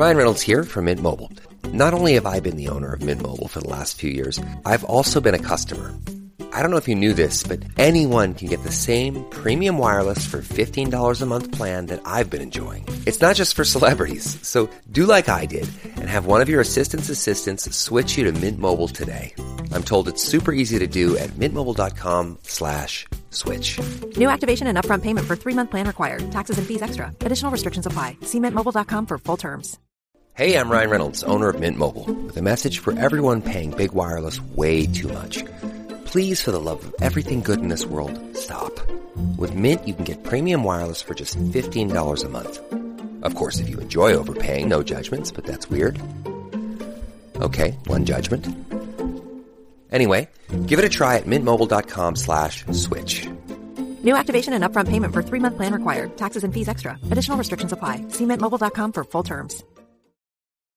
Ryan Reynolds here from Mint Mobile. Not only have I been the owner of Mint Mobile for the last few years, I've also been a customer. I don't know if you knew this, but anyone can get the same premium wireless for $15 a month plan that I've been enjoying. It's not just for celebrities. So do like I did and have one of your assistant's assistants switch you to Mint Mobile today. I'm told it's super easy to do at mintmobile.com slash switch. New activation and upfront payment for three-month plan required. Taxes and fees extra. Additional restrictions apply. See mintmobile.com for full terms. Hey, I'm Ryan Reynolds, owner of Mint Mobile, with a message for everyone paying big wireless way too much. Please, for the love of everything good in this world, stop. With Mint, you can get premium wireless for just $15 a month. Of course, if you enjoy overpaying, no judgments, but that's weird. Okay, one judgment. Anyway, give it a try at mintmobile.com slash switch. New activation and upfront payment for three-month plan required. Taxes and fees extra. Additional restrictions apply. See mintmobile.com for full terms.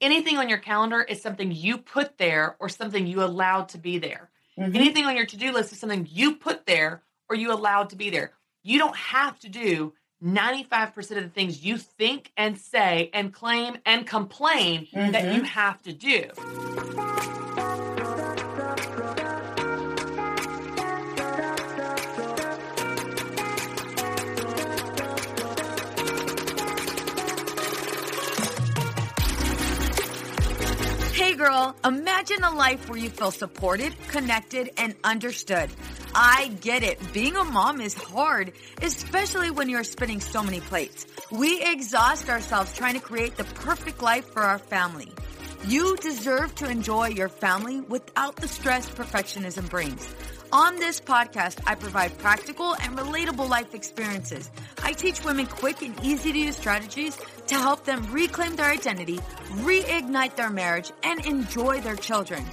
Anything on your calendar is something you put there or something you allowed to be there. Mm-hmm. Anything on your to do list is something you put there or you allowed to be there. You don't have to do 95% of the things you think and say and claim and complain that you mm-hmm. have to do. Girl, imagine a life where you feel supported, connected, and understood. I get it. Being a mom is hard, especially when you're spinning so many plates. We exhaust ourselves trying to create the perfect life for our family. You deserve to enjoy your family without the stress perfectionism brings. On this podcast, I provide practical and relatable life experiences. I teach women quick and easy to use strategies to help them reclaim their identity, reignite their marriage, and enjoy their children.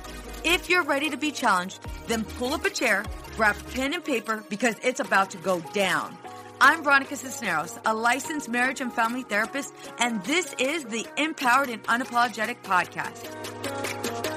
If you're ready to be challenged, then pull up a chair, grab pen and paper because it's about to go down. I'm Veronica Cisneros, a licensed marriage and family therapist, and this is the Empowered and Unapologetic Podcast.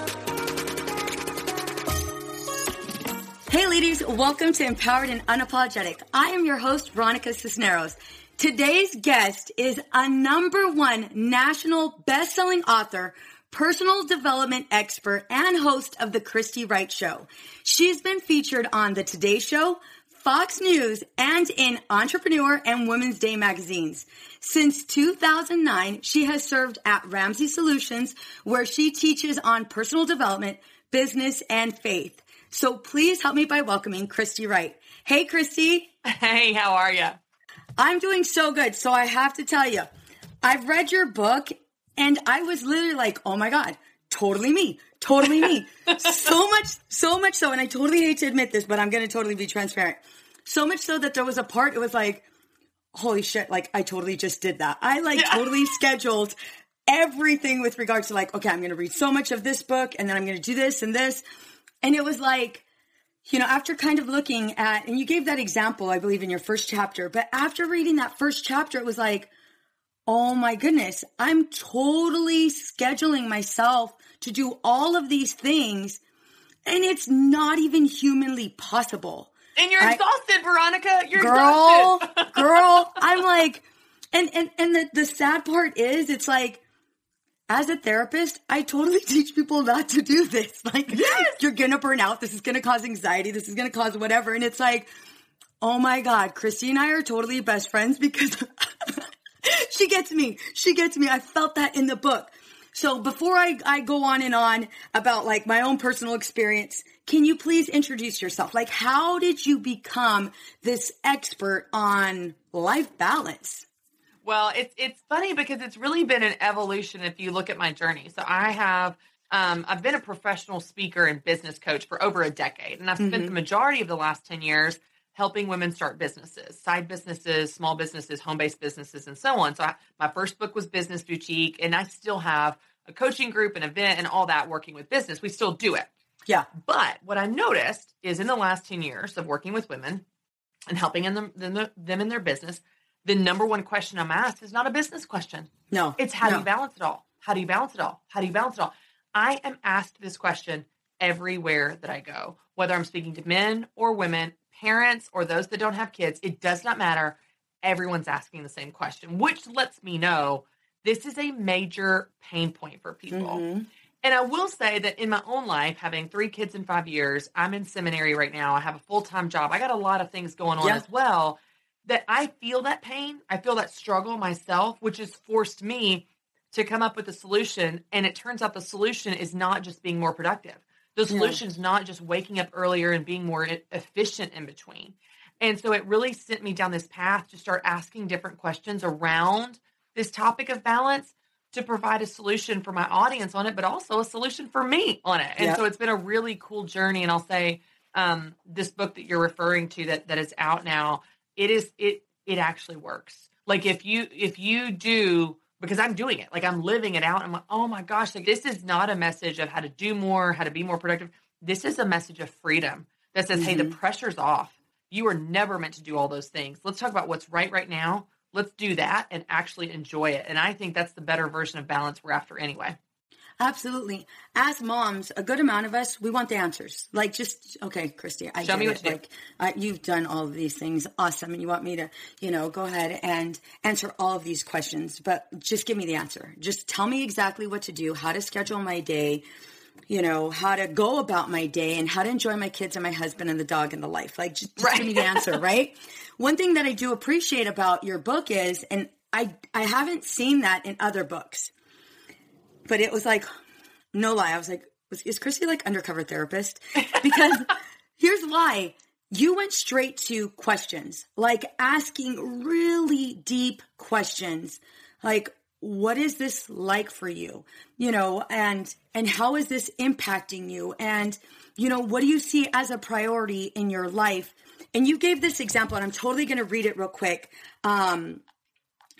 Hey ladies, welcome to Empowered and Unapologetic. I am your host, Veronica Cisneros. Today's guest is a number one national best-selling author, personal development expert, and host of the Christy Wright Show. She's been featured on The Today Show, Fox News, and in Entrepreneur and Women's Day magazines. Since 2009, she has served at Ramsey Solutions, where she teaches on personal development, business, and faith. So please help me by welcoming Christy Wright. Hey, Christy. Hey, how are you? I'm doing so good. So I have to tell you, I've read your book and I was literally like, oh my God, totally me, totally me. so much, so much so. And I totally hate to admit this, but I'm going to totally be transparent. So much so that there was a part, it was like, holy shit, like I totally just did that. I like totally scheduled everything with regards to like, okay, I'm going to read so much of this book and then I'm going to do this and this. And it was like, you know, after kind of looking at, and you gave that example, I believe, in your first chapter, but after reading that first chapter, it was like, oh my goodness, I'm totally scheduling myself to do all of these things, and it's not even humanly possible. And you're I- exhausted, Veronica. You're girl, exhausted. girl, I'm like, and and and the the sad part is, it's like, as a therapist, I totally teach people not to do this. Like, yes! you're gonna burn out. This is gonna cause anxiety. This is gonna cause whatever. And it's like, oh my god, Christy and I are totally best friends because she gets me. She gets me. I felt that in the book. So before I, I go on and on about like my own personal experience, can you please introduce yourself? Like, how did you become this expert on life balance? Well, it's it's funny because it's really been an evolution if you look at my journey. So I have um, I've been a professional speaker and business coach for over a decade, and I've spent Mm-hmm. the majority of the last 10 years helping women start businesses, side businesses, small businesses, home based businesses, and so on. So, I, my first book was Business Boutique, and I still have a coaching group, an event, and all that working with business. We still do it. Yeah. But what I noticed is in the last 10 years of working with women and helping them, them, them in their business, the number one question I'm asked is not a business question. No. It's how do you balance it all? How do you balance it all? How do you balance it all? I am asked this question everywhere that I go, whether I'm speaking to men or women, parents or those that don't have kids, it does not matter. Everyone's asking the same question, which lets me know this is a major pain point for people. Mm-hmm. And I will say that in my own life, having three kids in five years, I'm in seminary right now. I have a full time job. I got a lot of things going on Yeah. as well. That I feel that pain. I feel that struggle myself, which has forced me to come up with a solution. And it turns out the solution is not just being more productive. The solution is not just waking up earlier and being more efficient in between. And so it really sent me down this path to start asking different questions around this topic of balance to provide a solution for my audience on it, but also a solution for me on it. And Yep. so it's been a really cool journey. And I'll say, um, this book that you're referring to that that is out now, it is it it actually works. Like if you if you do because I'm doing it, like I'm living it out. I'm like, oh my gosh, like this is not a message of how to do more, how to be more productive. This is a message of freedom that says, hey, the mm-hmm. pressure's off. You are never meant to do all those things. Let's talk about what's right right now. Let's do that and actually enjoy it. And I think that's the better version of balance we're after anyway. Absolutely. As moms, a good amount of us, we want the answers. Like, just okay, Christy. I Show get me it. what to do. like, uh, you've done all of these things, awesome, and you want me to, you know, go ahead and answer all of these questions. But just give me the answer. Just tell me exactly what to do, how to schedule my day, you know, how to go about my day, and how to enjoy my kids and my husband and the dog and the life. Like, just, just give me the answer, right? One thing that I do appreciate about your book is, and I I haven't seen that in other books but it was like no lie i was like was, is christy like undercover therapist? Because here's why. You went straight to questions like asking really deep questions like what is this like for you? You know and and how is this impacting you? And you know what do you see as a priority in your life? And you gave this example and i'm totally going to read it real quick. Um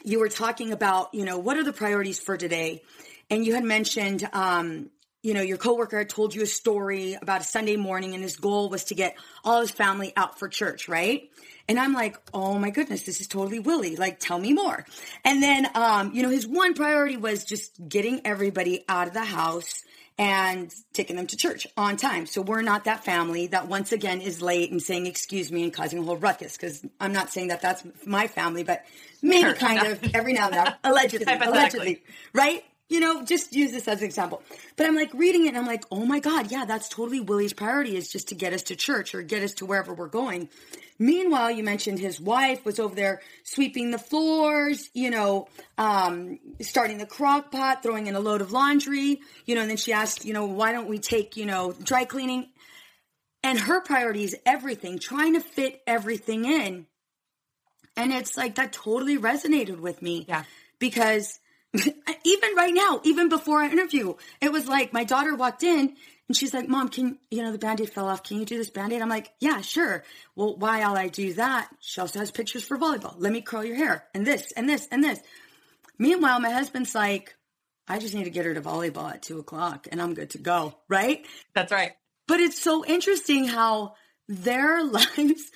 you were talking about, you know, what are the priorities for today? And you had mentioned, um, you know, your coworker had told you a story about a Sunday morning and his goal was to get all his family out for church, right? And I'm like, oh my goodness, this is totally Willie. Like, tell me more. And then, um, you know, his one priority was just getting everybody out of the house and taking them to church on time. So we're not that family that once again is late and saying excuse me and causing a whole ruckus because I'm not saying that that's my family, but maybe kind of every now and then, allegedly, allegedly, right? You know, just use this as an example. But I'm like reading it and I'm like, oh my God, yeah, that's totally Willie's priority is just to get us to church or get us to wherever we're going. Meanwhile, you mentioned his wife was over there sweeping the floors, you know, um, starting the crock pot, throwing in a load of laundry, you know, and then she asked, you know, why don't we take, you know, dry cleaning? And her priority is everything, trying to fit everything in. And it's like that totally resonated with me. Yeah. Because even right now, even before our interview, it was like my daughter walked in and she's like, Mom, can you know the band-aid fell off? Can you do this band-aid? I'm like, Yeah, sure. Well, while I do that, she also has pictures for volleyball. Let me curl your hair and this and this and this. Meanwhile, my husband's like, I just need to get her to volleyball at two o'clock and I'm good to go, right? That's right. But it's so interesting how their lives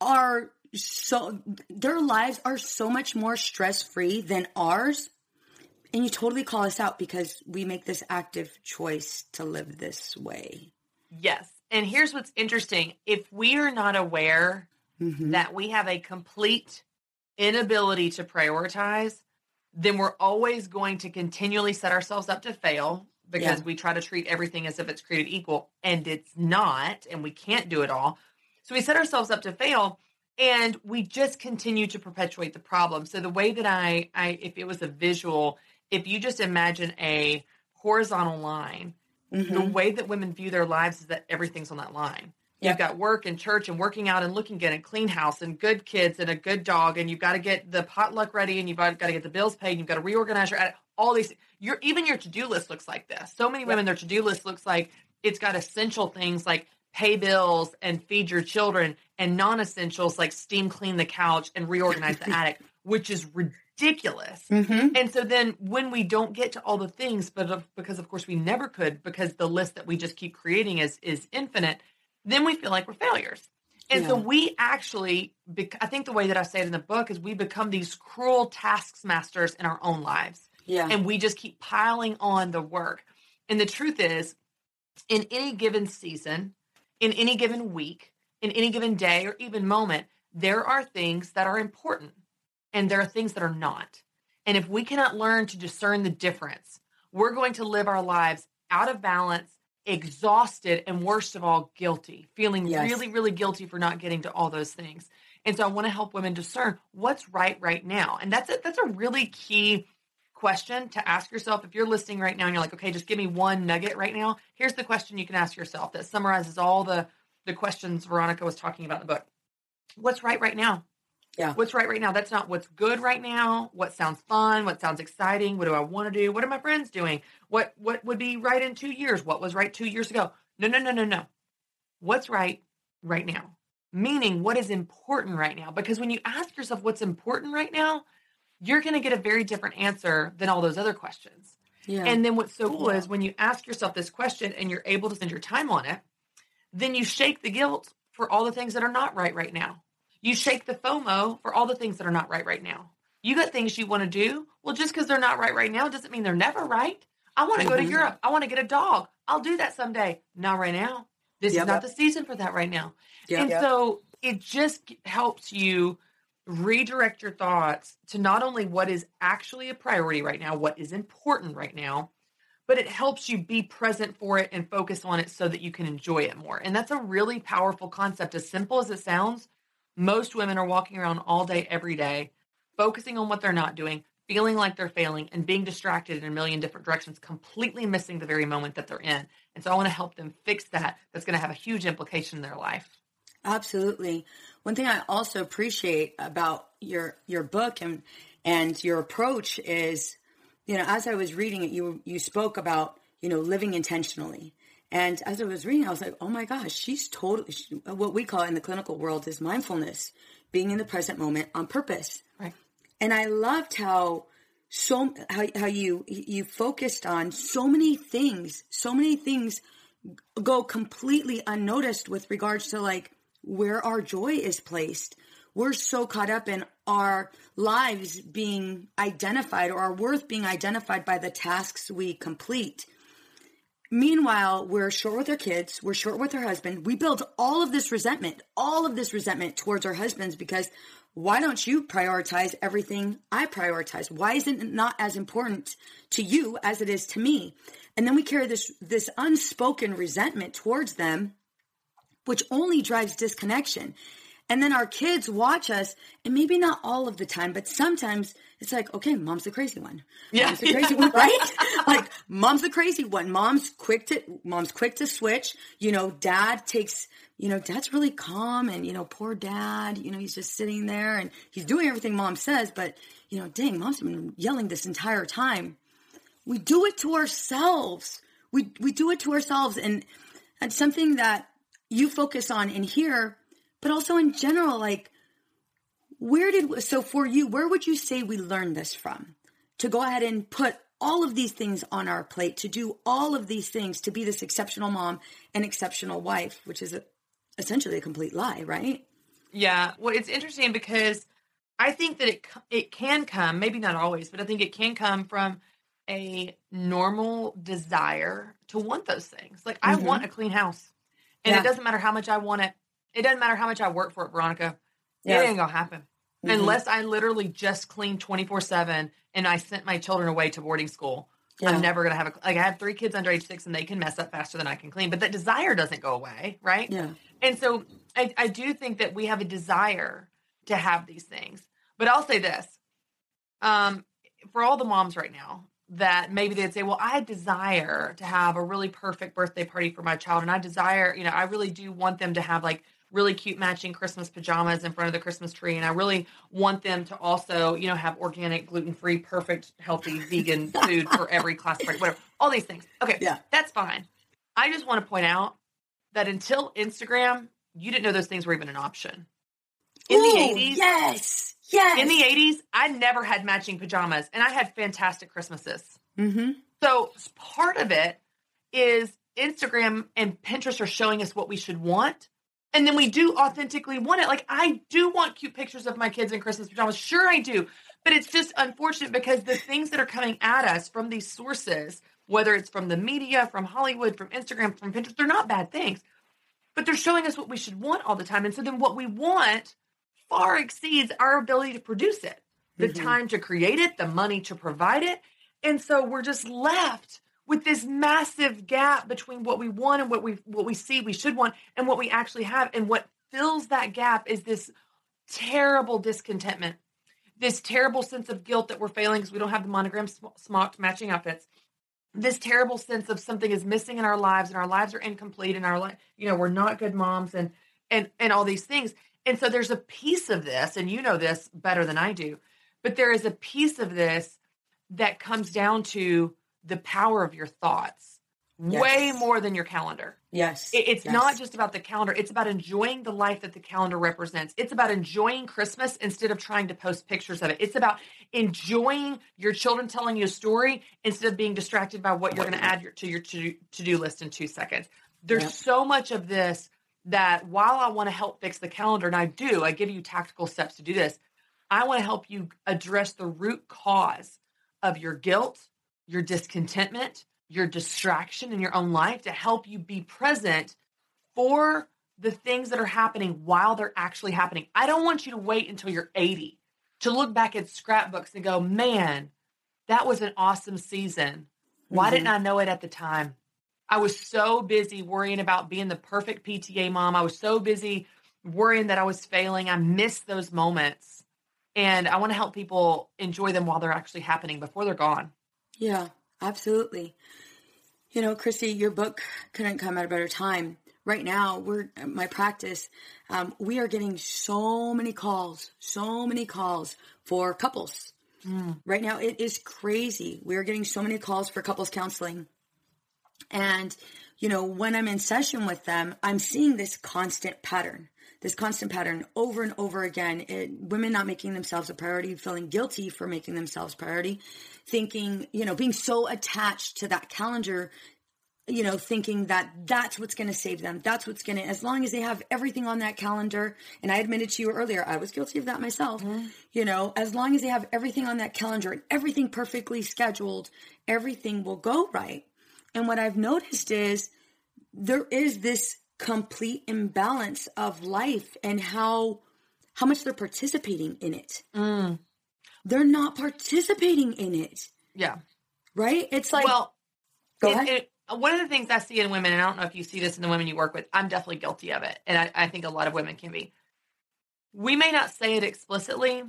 are so their lives are so much more stress free than ours. And you totally call us out because we make this active choice to live this way. Yes. And here's what's interesting. If we are not aware Mm-hmm. that we have a complete inability to prioritize, then we're always going to continually set ourselves up to fail because Yeah. we try to treat everything as if it's created equal and it's not, and we can't do it all. So we set ourselves up to fail and we just continue to perpetuate the problem. So the way that I, I if it was a visual, if you just imagine a horizontal line, Mm-hmm. the way that women view their lives is that everything's on that line. Yep. You've got work and church and working out and looking good and clean house and good kids and a good dog and you've got to get the potluck ready and you've got to get the bills paid and you've got to reorganize your attic. all these your even your to-do list looks like this. So many women their to-do list looks like it's got essential things like pay bills and feed your children and non-essentials like steam clean the couch and reorganize the attic, which is ridiculous. Mm-hmm. And so then when we don't get to all the things, but of, because of course we never could, because the list that we just keep creating is is infinite, then we feel like we're failures. And so we actually, bec- I think the way that I say it in the book is we become these cruel taskmasters in our own lives. Yeah. And we just keep piling on the work. And the truth is, in any given season, in any given week, in any given day, or even moment, there are things that are important and there are things that are not. And if we cannot learn to discern the difference, we're going to live our lives out of balance, exhausted, and worst of all, guilty, feeling Yes. really, really guilty for not getting to all those things. And so I want to help women discern what's right right now. And that's a, that's a really key question to ask yourself if you're listening right now and you're like, okay, just give me one nugget right now. Here's the question you can ask yourself that summarizes all the the questions Veronica was talking about in the book. What's right right now? Yeah. What's right right now? That's not what's good right now. What sounds fun? What sounds exciting? What do I want to do? What are my friends doing? What what would be right in 2 years? What was right 2 years ago? No, no, no, no, no. What's right right now? Meaning what is important right now? Because when you ask yourself what's important right now, you're going to get a very different answer than all those other questions. yeah. And then what's so cool is when you ask yourself this question and you're able to spend your time on it, then you shake the guilt for all the things that are not right right now. You shake the FOMO for all the things that are not right right now. You got things you want to do. Well, just because they're not right right now doesn't mean they're never right. I want to go to. Mm-hmm. Europe. I want to get a dog. I'll do that someday. Not right now. This Yep. is not the season for that right now. Yep. And so it just helps you redirect your thoughts to not only what is actually a priority right now, what is important right now, but it helps you be present for it and focus on it so that you can enjoy it more. And that's a really powerful concept. As simple as it sounds, most women are walking around all day, every day, focusing on what they're not doing, feeling like they're failing, and being distracted in a million different directions, completely missing the very moment that they're in. And so I want to help them fix that. That's going to have a huge implication in their life. Absolutely. One thing I also appreciate about your your book and and your approach is, you know, as I was reading it, you you spoke about you know living intentionally, and as I was reading, I was like, oh my gosh, she's totally she, what we call in the clinical world is mindfulness, being in the present moment on purpose. Right. And I loved how so how how you you focused on so many things, so many things go completely unnoticed with regards to like where our joy is placed. We're so caught up in our lives being identified or our worth being identified by the tasks we complete. Meanwhile, we're short with our kids, we're short with our husband. We build all of this resentment, all of this resentment towards our husbands because why don't you prioritize everything I prioritize? Why isn't it not as important to you as it is to me? And then we carry this this unspoken resentment towards them, which only drives disconnection. And then our kids watch us, and maybe not all of the time, but sometimes it's like, okay, mom's the crazy one. Yeah. Mom's the crazy one, right? like mom's the crazy one. Mom's quick to mom's quick to switch. You know, dad takes you know, dad's really calm and, you know, poor dad, you know, he's just sitting there and he's doing everything mom says, but, you know, dang, mom's been yelling this entire time. We do it to ourselves. We, we do it to ourselves. And that's something that you focus on in here, but also in general, like, where did, so for you, where would you say we learned this from? To go ahead and put all of these things on our plate, to do all of these things, to be this exceptional mom and exceptional wife, which is a, essentially a complete lie, right? Yeah. Well, it's interesting because I think that it it can come, maybe not always, but I think it can come from a normal desire to want those things. Like I want mm-hmm. a clean house, and Yeah. it doesn't matter how much I want it. It doesn't matter how much I work for it, Veronica. Yeah. It ain't gonna happen unless I literally just clean twenty four seven and I sent my children away to boarding school. Yeah. I'm never gonna have a like I have three kids under age six and they can mess up faster than I can clean, but that desire doesn't go away, right? Yeah. And so I, I do think that we have a desire to have these things. But I'll say this um, for all the moms right now, that maybe they'd say, Well, I desire to have a really perfect birthday party for my child. And I desire, you know, I really do want them to have like really cute matching Christmas pajamas in front of the Christmas tree. And I really want them to also, you know, have organic, gluten free, perfect, healthy, vegan food for every class party, whatever, all these things. Okay. Yeah. That's fine. I just want to point out that until Instagram, you didn't know those things were even an option. In Ooh, the 80s, Yes. Yes. in the 80s, I never had matching pajamas and I had fantastic Christmases. mm-hmm. So part of it is Instagram and Pinterest are showing us what we should want. And then we do authentically want it. Like I do want cute pictures of my kids in Christmas pajamas. Sure, I do. But it's just unfortunate because the things that are coming at us from these sources, whether it's from the media, from Hollywood, from Instagram, from Pinterest, they're not bad things. But they're showing us what we should want all the time. And so then what we want far exceeds our ability to produce it, the mm-hmm. time to create it, the money to provide it. And so we're just left with this massive gap between what we want and what we what we see we should want and what we actually have. And what fills that gap is this terrible discontentment, this terrible sense of guilt that we're failing because we don't have the monogram sm- smocked matching outfits. This terrible sense of something is missing in our lives and our lives are incomplete and our life, you know, we're not good moms and and and all these things. And so there's a piece of this, and you know this better than I do, but there is a piece of this that comes down to the power of your thoughts way more than your calendar. Yes. It- It's Yes. not just about the calendar. It's about enjoying the life that the calendar represents. It's about enjoying Christmas instead of trying to post pictures of it. It's about enjoying your children telling you a story instead of being distracted by what you're going to add your, to your to do list in two seconds. There's Yep. so much of this that while I want to help fix the calendar, and I do, I give you tactical steps to do this. I want to help you address the root cause of your guilt, your discontentment, your distraction in your own life to help you be present for the things that are happening while they're actually happening. I don't want you to wait until you're 80 to look back at scrapbooks and go, man, that was an awesome season. Why didn't mm-hmm. I know it at the time? I was so busy worrying about being the perfect PTA mom. I was so busy worrying that I was failing. I missed those moments. And I want to help people enjoy them while they're actually happening before they're gone. Yeah, absolutely. You know, Christy, your book couldn't come at a better time. Right now, we're my practice. Um, we are getting so many calls, so many calls for couples. Right now, it is crazy. We are getting so many calls for couples counseling. And, you know, when I'm in session with them, I'm seeing this constant pattern, this constant pattern over and over again. It, women not making themselves a priority, feeling guilty for making themselves priority, thinking, you know, being so attached to that calendar, you know, thinking that that's what's going to save them. That's what's going to, as long as they have everything on that calendar. And I admitted to you earlier, I was guilty of that myself. Mm-hmm. You know, as long as they have everything on that calendar and everything perfectly scheduled, everything will go right. And what I've noticed is there is this complete imbalance of life and how how much they're participating in it. Mm. They're not participating in it, Yeah. right? It's like well, Go it- ahead. it- one of the things I see in women, and I don't know if you see this in the women you work with, I'm definitely guilty of it. And I, I think a lot of women can be. We may not say it explicitly,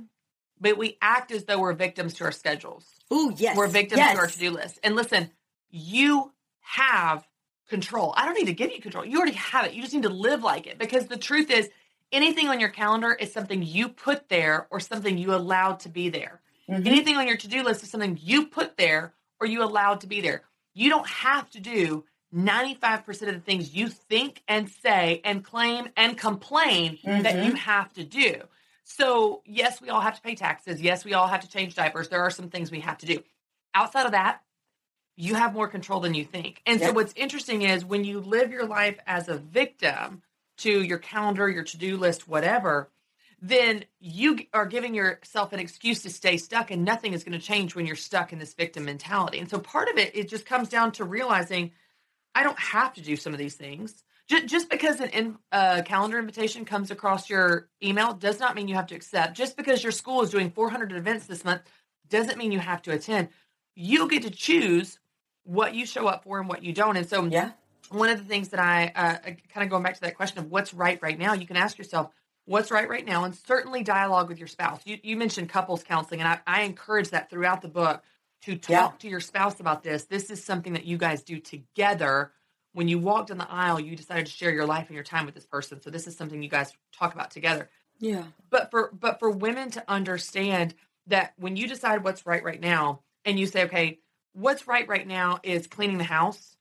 but we act as though we're victims to our schedules. oh yes, We're victims yes. to our to do list. And listen, you have control. I don't need to give you control. You already have it. You just need to live like it because the truth is, anything on your calendar is something you put there or something you allowed to be there. Mm-hmm. Anything on your to do list is something you put there or you allowed to be there. You don't have to do 95% of the things you think and say and claim and complain that Mm-hmm. you have to do. So, yes, we all have to pay taxes. Yes, we all have to change diapers. There are some things we have to do. Outside of that, you have more control than you think. And so, what's interesting is when you live your life as a victim to your calendar, your to do list, whatever, then you are giving yourself an excuse to stay stuck, and nothing is going to change when you're stuck in this victim mentality. And so, part of it, it just comes down to realizing I don't have to do some of these things. Just, just because an in, uh, calendar invitation comes across your email does not mean you have to accept. Just because your school is doing 400 events this month doesn't mean you have to attend. You get to choose what you show up for and what you don't. And so, Yeah. one of the things that I uh, kind of going back to that question of what's right right now, you can ask yourself, what's right right now? And certainly dialogue with your spouse. You, you mentioned couples counseling, and I, I encourage that throughout the book to talk Yeah. to your spouse about this. This is something that you guys do together. When you walked in the aisle, you decided to share your life and your time with this person. So this is something you guys talk about together. Yeah. But for but for women to understand that when you decide what's right right now and you say, okay, what's right right now is cleaning the house.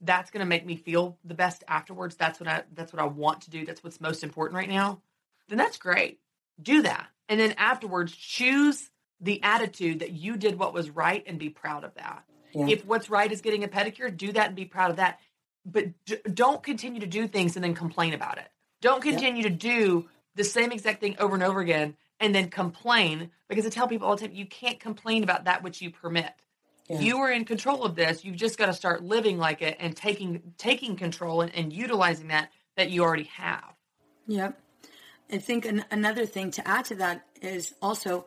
That's going to make me feel the best afterwards. That's what I that's what I want to do. That's what's most important right now. Then that's great. Do that. And then afterwards choose the attitude that you did what was right and be proud of that. Yeah. If what's right is getting a pedicure, do that and be proud of that. But d- don't continue to do things and then complain about it. Don't continue to do the same exact thing over and over again and then complain because I tell people all the time you can't complain about that which you permit. Yeah. You are in control of this. You've just got to start living like it and taking taking control and, and utilizing that that you already have. Yep. I think an, another thing to add to that is also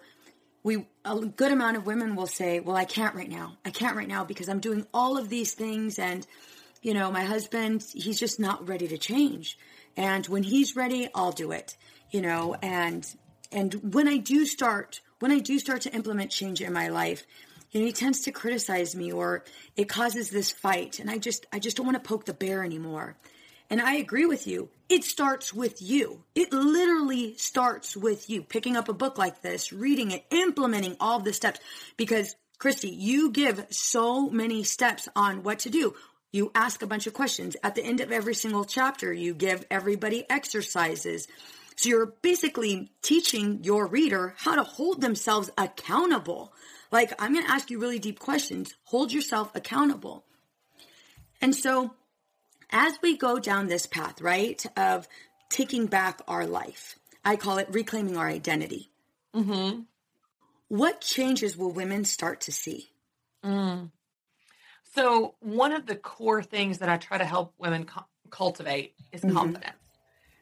we a good amount of women will say, "Well, I can't right now. I can't right now because I'm doing all of these things and you know, my husband, he's just not ready to change. And when he's ready, I'll do it." You know, and and when I do start when I do start to implement change in my life, know, he tends to criticize me or it causes this fight and I just I just don't want to poke the bear anymore. And I agree with you. It starts with you. It literally starts with you picking up a book like this, reading it, implementing all the steps. Because, Christy, you give so many steps on what to do. You ask a bunch of questions. At the end of every single chapter, you give everybody exercises. So you're basically teaching your reader how to hold themselves accountable. Like, I'm going to ask you really deep questions. Hold yourself accountable. And so, as we go down this path, right, of taking back our life, I call it reclaiming our identity. Mm-hmm. What changes will women start to see? Mm. So, one of the core things that I try to help women cu- cultivate is Mhm. confidence.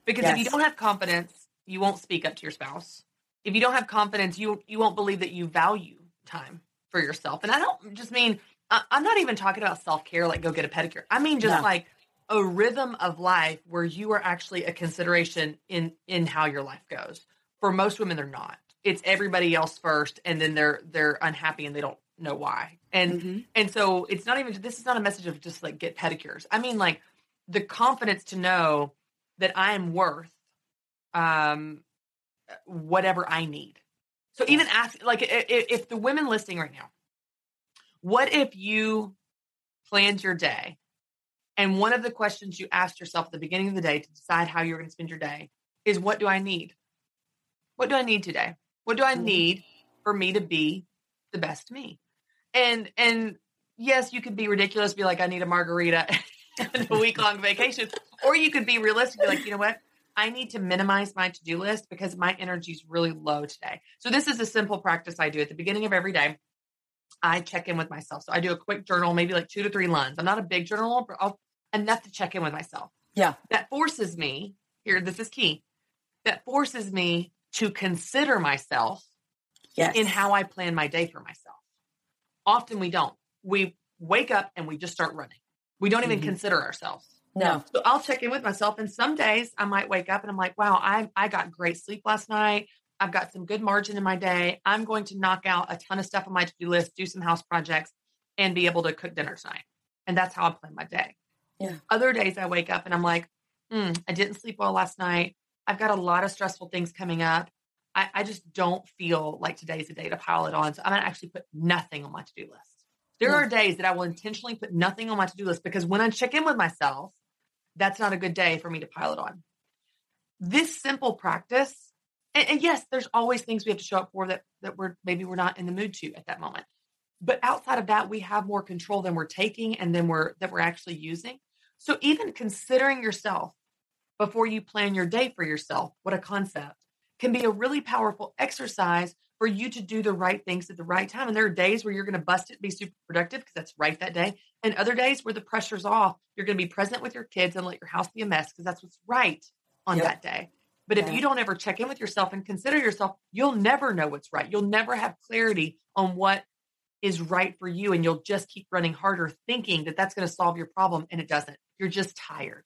Because if you don't have confidence, you won't speak up to your spouse. If you don't have confidence, you you won't believe that you value time for yourself. And I don't just mean I, I'm not even talking about self care, like go get a pedicure. I mean just No. like a rhythm of life where you are actually a consideration in in how your life goes. For most women, they're not. It's everybody else first, and then they're they're unhappy and they don't know why. And Mhm. and so it's not even this is not a message of just like get pedicures. I mean like the confidence to know that I am worth um whatever I need. So even ask like if, if the women listening right now, what if you planned your day and one of the questions you asked yourself at the beginning of the day to decide how you're going to spend your day is what do I need? What do I need today? What do I Mhm. need for me to be the best me? And and yes, you could be ridiculous, be like, I need a margarita and a week long vacation. Or you could be realistic, be like, you know what? I need to minimize my to do list because my energy is really low today. So, this is a simple practice I do at the beginning of every day. I check in with myself. So, I do a quick journal, maybe like two to three lines. I'm not a big journal, but I'll, enough to check in with myself. Yeah. That forces me, here, this is key, that forces me to consider myself Yes. in how I plan my day for myself. Often we don't. We wake up and we just start running. We don't even Mhm. consider ourselves. No. So I'll check in with myself. And some days I might wake up and I'm like, wow, I, I got great sleep last night. I've got some good margin in my day. I'm going to knock out a ton of stuff on my to do list, do some house projects, and be able to cook dinner tonight. And that's how I plan my day. Yeah. Other days I wake up and I'm like, hmm, I didn't sleep well last night. I've got a lot of stressful things coming up. I, I just don't feel like today's a day to pile it on. So I'm going to actually put nothing on my to do list. There Yeah. are days that I will intentionally put nothing on my to do list because when I check in with myself, that's not a good day for me to pile it on. This simple practice, and, and yes, there's always things we have to show up for that that we're maybe we're not in the mood to at that moment. But outside of that, we have more control than we're taking and then we're that we're actually using. So even considering yourself before you plan your day for yourself, what a concept can be a really powerful exercise for you to do the right things at the right time. And there are days where you're going to bust it, be super productive because that's right that day. And other days where the pressure's off, you're going to be present with your kids and let your house be a mess because that's what's right on Yep. that day. But if you don't ever check in with yourself and consider yourself, you'll never know what's right. You'll never have clarity on what is right for you. And you'll just keep running harder thinking that that's going to solve your problem. And it doesn't. You're just tired.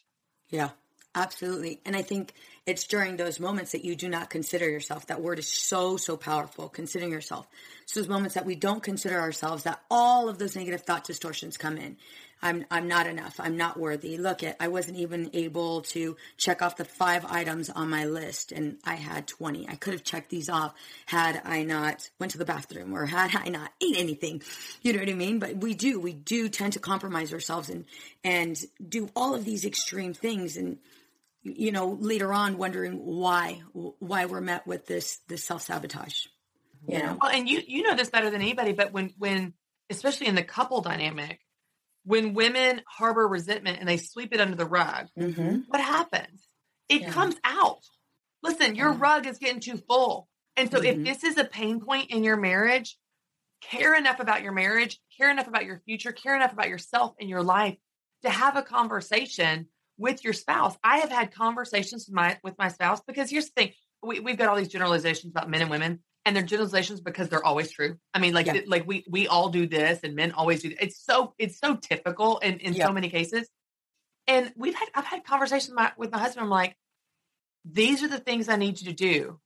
Yeah, absolutely. And I think it's during those moments that you do not consider yourself. That word is so, so powerful, considering yourself. So those moments that we don't consider ourselves, that all of those negative thought distortions come in. I'm I'm not enough. I'm not worthy. Look at I wasn't even able to check off the five items on my list and I had 20. I could have checked these off had I not went to the bathroom or had I not ate anything. You know what I mean? But we do we do tend to compromise ourselves and and do all of these extreme things and you know later on wondering why why we're met with this this self-sabotage. You know. Well, and you you know this better than anybody, but when when especially in the couple dynamic, when women harbor resentment and they sweep it under the rug, Mm-hmm. what happens? It Yeah. comes out. Listen, your Yeah. rug is getting too full. And so Mhm. if this is a pain point in your marriage, care enough about your marriage, care enough about your future, care enough about yourself and your life to have a conversation with your spouse. I have had conversations with my with my spouse because here's the thing. We, we've got all these generalizations about men and women and they're generalizations because they're always true. I mean, like, Yeah. like we, we all do this and men always do. It's so, it's so typical in, in Yeah. so many cases. And we've had, I've had conversations with my, with my husband. I'm like, these are the things I need you to do.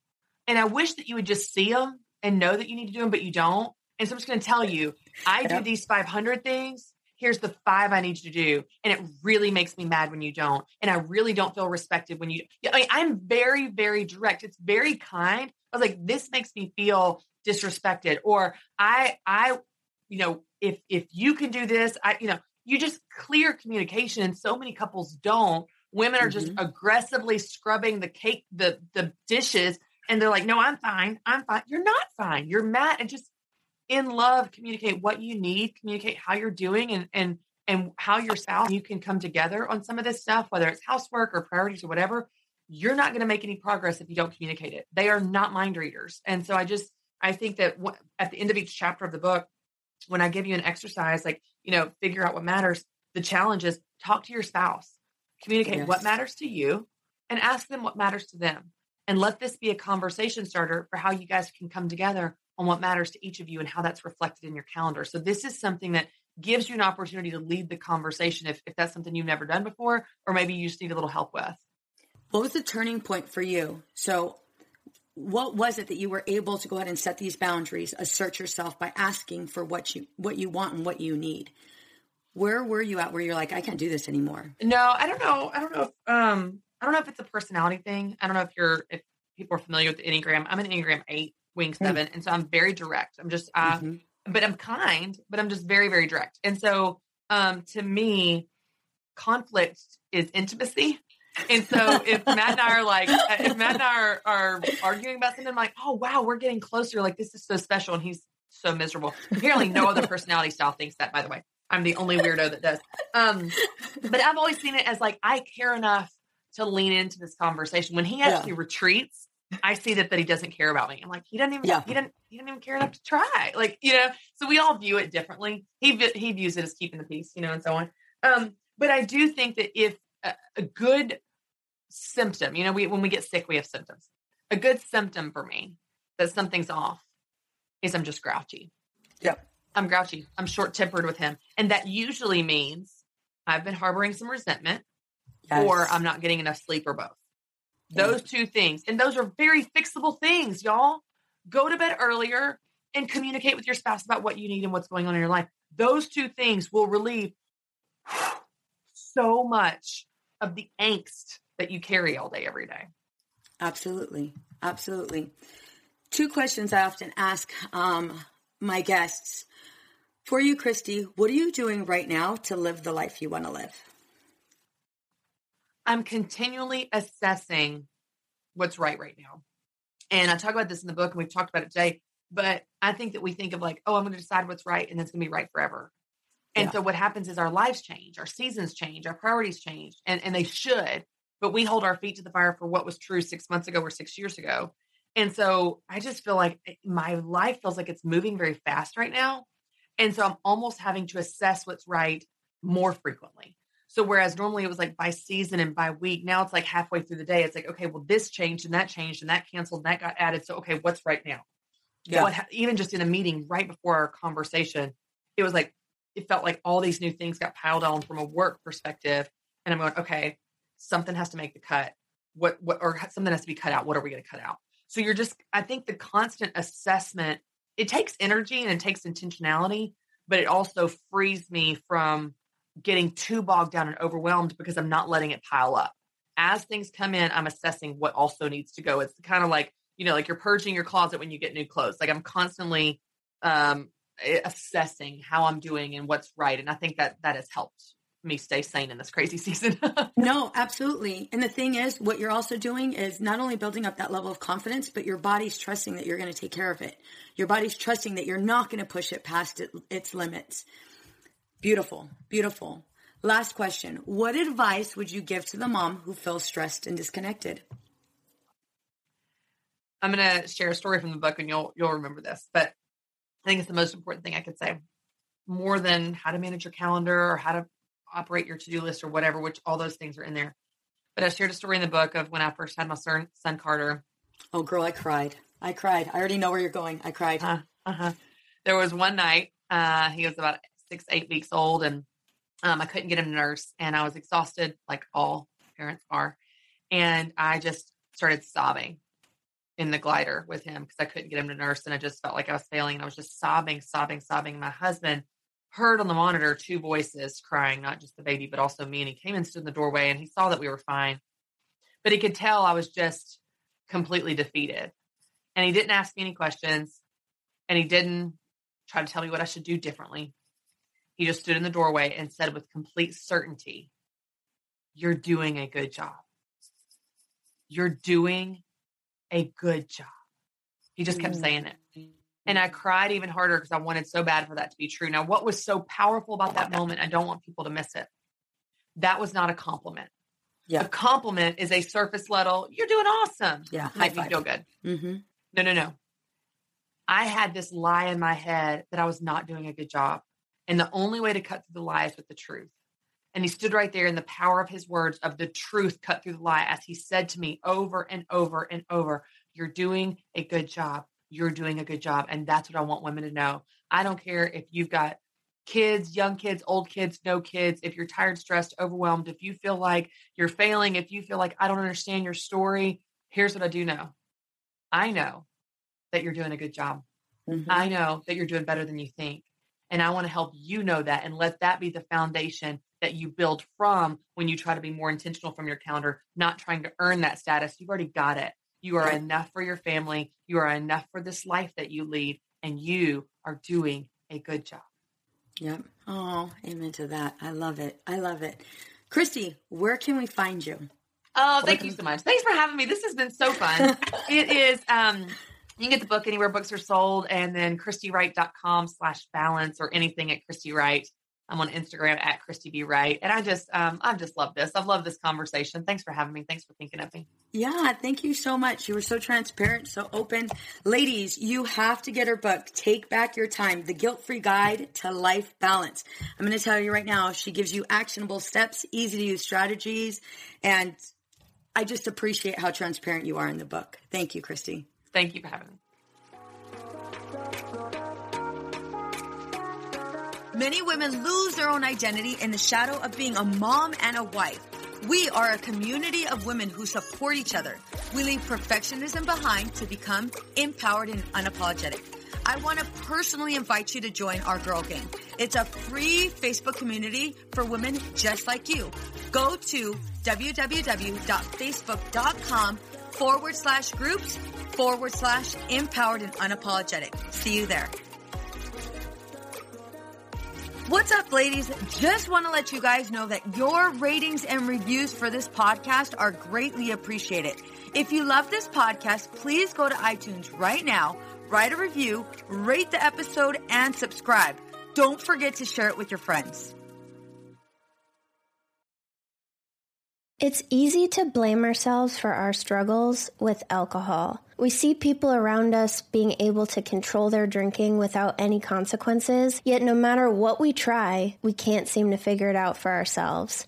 And I wish that you would just see them and know that you need to do them, but you don't. And so I'm just going to tell you, I do these 500 things. Here's the five I need you to do. And it really makes me mad when you don't. And I really don't feel respected when you, I mean, I'm very, very direct. It's very kind. I was like, this makes me feel disrespected. Or I, I, you know, if, if you can do this, I, you know, you just clear communication. And so many couples don't. Women are just mm-hmm. aggressively scrubbing the cake, the, the dishes. And they're like, no, I'm fine. I'm fine. You're not fine. You're mad. And just in love, communicate what you need, communicate how you're doing and, and, and how your spouse, you can come together on some of this stuff, whether it's housework or priorities or whatever. You're not going to make any progress if you don't communicate it. They are not mind readers. And so I just, I think that at the end of each chapter of the book, when I give you an exercise, like, you know, figure out what matters, the challenge is talk to your spouse, communicate what matters to you, and ask them what matters to them. And let this be a conversation starter for how you guys can come together on what matters to each of you and how that's reflected in your calendar. So, this is something that gives you an opportunity to lead the conversation if, if that's something you've never done before, or maybe you just need a little help with. What was the turning point for you? So, what was it that you were able to go ahead and set these boundaries, assert yourself by asking for what you what you want and what you need? Where were you at where you're like, I can't do this anymore? No, I don't know. I don't know if um I don't know if it's a personality thing. I don't know if you're if people are familiar with the Enneagram. I'm an Enneagram eight, wing seven, and so I'm very direct. I'm just uh Mhm. but I'm kind, but I'm just very, very direct. And so um to me, conflict is intimacy. And so if Matt and I are like, uh, if Matt and I are, are arguing about something, I'm like, oh wow, we're getting closer. Like this is so special, and he's so miserable. Apparently, no other personality style thinks that. By the way, I'm the only weirdo that does. Um, but I've always seen it as like I care enough to lean into this conversation. When he Yeah. actually retreats, I see that that he doesn't care about me. I'm like, he doesn't even Yeah. he didn't he didn't even care enough to try. Like you know, so we all view it differently. He he views it as keeping the peace, you know, and so on. Um, but I do think that if a, a good symptom, you know, we when we get sick, we have symptoms. A good symptom for me that something's off is I'm just grouchy. Yep. I'm grouchy. I'm short tempered with him. And that usually means I've been harboring some resentment or I'm not getting enough sleep or both. Those two things. And those are very fixable things, y'all. Go to bed earlier and communicate with your spouse about what you need and what's going on in your life. Those two things will relieve so much of the angst that you carry all day, every day. Absolutely. Absolutely. Two questions I often ask um, my guests. For you, Christy, what are you doing right now to live the life you want to live? I'm continually assessing what's right right now. And I talk about this in the book and we've talked about it today, but I think that we think of like, oh, I'm going to decide what's right and it's going to be right forever. And Yeah. so what happens is our lives change, our seasons change, our priorities change, and, and they should, but we hold our feet to the fire for what was true six months ago or six years ago. And so I just feel like eh, my life feels like it's moving very fast right now. And so I'm almost having to assess what's right more frequently. So whereas normally it was like by season and by week, now it's like halfway through the day. It's like, okay, well, this changed and that changed and that canceled and that got added. So okay, what's right now? Yeah. What even just in a meeting right before our conversation, it was like it felt like all these new things got piled on from a work perspective. And I'm going, okay, something has to make the cut. what what or something has to be cut out. What are we going to cut out? So you're just I think the constant assessment it takes energy and it takes intentionality, but it also frees me from getting too bogged down and overwhelmed because I'm not letting it pile up. As things come in, I'm assessing what also needs to go. It's kind of like, you know, like you're purging your closet when you get new clothes. Like I'm constantly um assessing how I'm doing and what's right. And I think that that has helped me stay sane in this crazy season. no, absolutely. And the thing is, what you're also doing is not only building up that level of confidence, but your body's trusting that you're going to take care of it. Your body's trusting that you're not going to push it past it, its limits. Beautiful, beautiful. Last question. What advice would you give to the mom who feels stressed and disconnected? I'm going to share a story from the book and you'll you'll remember this, but I think it's the most important thing I could say. More than how to manage your calendar or how to operate your to-do list or whatever, which all those things are in there. But I shared a story in the book of when I first had my son, son Carter. Oh, girl, I cried. I cried. I already know where you're going. I cried. Uh, uh-huh. There was one night, uh, he was about six, eight weeks old, and um, I couldn't get him to nurse, and I was exhausted, like all parents are. And I just started sobbing in the glider with him because I couldn't get him to nurse, and I just felt like I was failing. And I was just sobbing, sobbing, sobbing. My husband heard on the monitor two voices crying, not just the baby, but also me. And he came and stood in the doorway and he saw that we were fine. But he could tell I was just completely defeated. And he didn't ask me any questions and he didn't try to tell me what I should do differently. He just stood in the doorway and said with complete certainty, You're doing a good job. You're doing a good job. He just kept saying it. And I cried even harder because I wanted so bad for that to be true. Now, what was so powerful about that moment, I don't want people to miss it. That was not a compliment. Yeah. A compliment is a surface level, you're doing awesome. Yeah. Make me feel good. Mm-hmm. No, no, no. I had this lie in my head that I was not doing a good job. And the only way to cut through the lie is with the truth. And he stood right there in the power of his words of the truth cut through the lie as he said to me over and over and over, You're doing a good job you're doing a good job. And that's what I want women to know. I don't care if you've got kids, young kids, old kids, no kids, if you're tired, stressed, overwhelmed, if you feel like you're failing, if you feel like I don't understand your story, here's what I do know. I know that you're doing a good job. Mm-hmm. I know that you're doing better than you think. And I want to help you know that and let that be the foundation that you build from when you try to be more intentional from your calendar, not trying to earn that status. You've already got it. You are enough for your family. You are enough for this life that you lead, and you are doing a good job. Yep. Oh, amen to that. I love it. I love it. Christy, where can we find you? Oh, thank you so much. Thanks for having me. This has been so fun. it is um you can get the book anywhere books are sold and then christywright.com slash balance or anything at Christy Wright. I'm on Instagram at Christy B. Wright. And I just, um, I've just loved this. I've loved this conversation. Thanks for having me. Thanks for thinking of me. Yeah, thank you so much. You were so transparent, so open. Ladies, you have to get her book, Take Back Your Time, The Guilt Free Guide to Life Balance. I'm going to tell you right now, she gives you actionable steps, easy to use strategies, and I just appreciate how transparent you are in the book. Thank you, Christy. Thank you for having me. Many women lose their own identity in the shadow of being a mom and a wife. We are a community of women who support each other. We leave perfectionism behind to become empowered and unapologetic. I want to personally invite you to join our Girl Gang. It's a free Facebook community for women just like you. Go to www.facebook.com forward slash groups forward slash empowered and unapologetic. See you there. What's up, ladies? Just want to let you guys know that your ratings and reviews for this podcast are greatly appreciated. If you love this podcast, please go to iTunes right now, write a review, rate the episode, and subscribe. Don't forget to share it with your friends. It's easy to blame ourselves for our struggles with alcohol. We see people around us being able to control their drinking without any consequences, yet no matter what we try, we can't seem to figure it out for ourselves.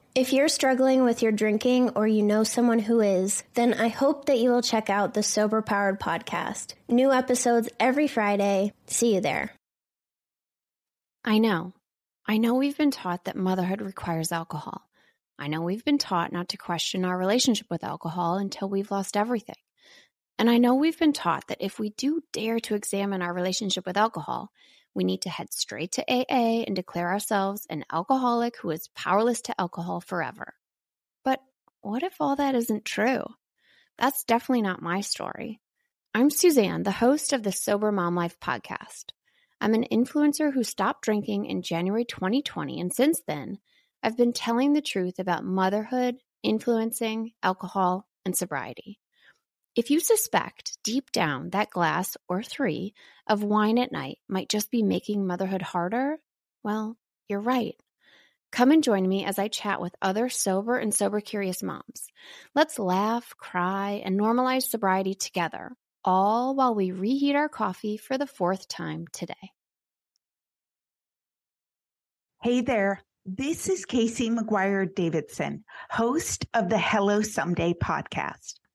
If you're struggling with your drinking or you know someone who is, then I hope that you will check out the Sober Powered podcast. New episodes every Friday. See you there. I know. I know we've been taught that motherhood requires alcohol. I know we've been taught not to question our relationship with alcohol until we've lost everything. And I know we've been taught that if we do dare to examine our relationship with alcohol, we need to head straight to AA and declare ourselves an alcoholic who is powerless to alcohol forever. But what if all that isn't true? That's definitely not my story. I'm Suzanne, the host of the Sober Mom Life podcast. I'm an influencer who stopped drinking in January 2020, and since then, I've been telling the truth about motherhood, influencing, alcohol, and sobriety. If you suspect deep down that glass or three of wine at night might just be making motherhood harder, well, you're right. Come and join me as I chat with other sober and sober curious moms. Let's laugh, cry, and normalize sobriety together, all while we reheat our coffee for the fourth time today. Hey there. This is Casey McGuire Davidson, host of the Hello Someday podcast.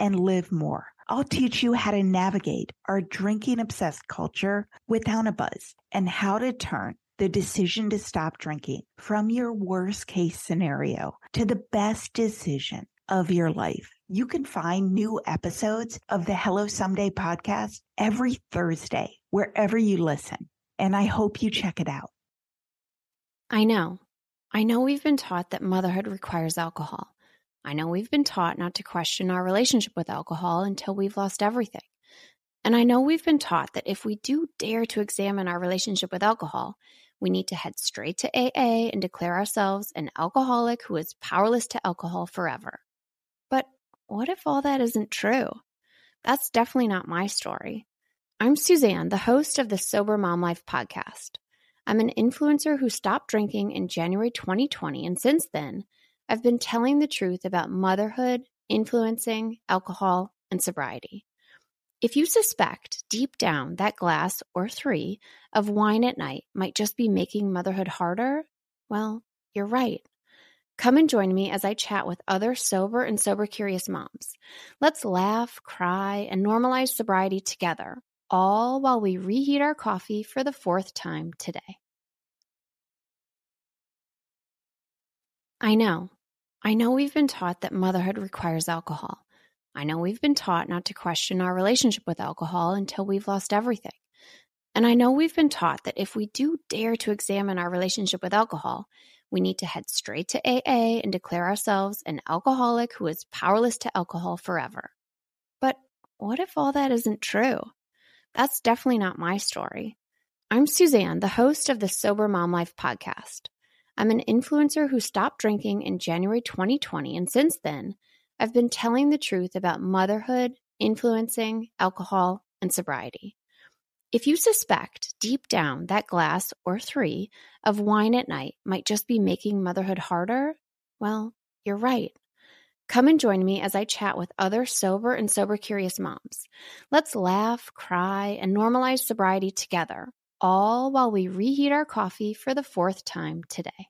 and live more. I'll teach you how to navigate our drinking obsessed culture without a buzz and how to turn the decision to stop drinking from your worst case scenario to the best decision of your life. You can find new episodes of the Hello Someday podcast every Thursday, wherever you listen. And I hope you check it out. I know. I know we've been taught that motherhood requires alcohol. I know we've been taught not to question our relationship with alcohol until we've lost everything. And I know we've been taught that if we do dare to examine our relationship with alcohol, we need to head straight to AA and declare ourselves an alcoholic who is powerless to alcohol forever. But what if all that isn't true? That's definitely not my story. I'm Suzanne, the host of the Sober Mom Life podcast. I'm an influencer who stopped drinking in January 2020, and since then, I've been telling the truth about motherhood, influencing, alcohol, and sobriety. If you suspect deep down that glass or three of wine at night might just be making motherhood harder, well, you're right. Come and join me as I chat with other sober and sober curious moms. Let's laugh, cry, and normalize sobriety together, all while we reheat our coffee for the fourth time today. I know. I know we've been taught that motherhood requires alcohol. I know we've been taught not to question our relationship with alcohol until we've lost everything. And I know we've been taught that if we do dare to examine our relationship with alcohol, we need to head straight to AA and declare ourselves an alcoholic who is powerless to alcohol forever. But what if all that isn't true? That's definitely not my story. I'm Suzanne, the host of the Sober Mom Life podcast. I'm an influencer who stopped drinking in January 2020, and since then, I've been telling the truth about motherhood, influencing, alcohol, and sobriety. If you suspect deep down that glass or three of wine at night might just be making motherhood harder, well, you're right. Come and join me as I chat with other sober and sober curious moms. Let's laugh, cry, and normalize sobriety together all while we reheat our coffee for the fourth time today.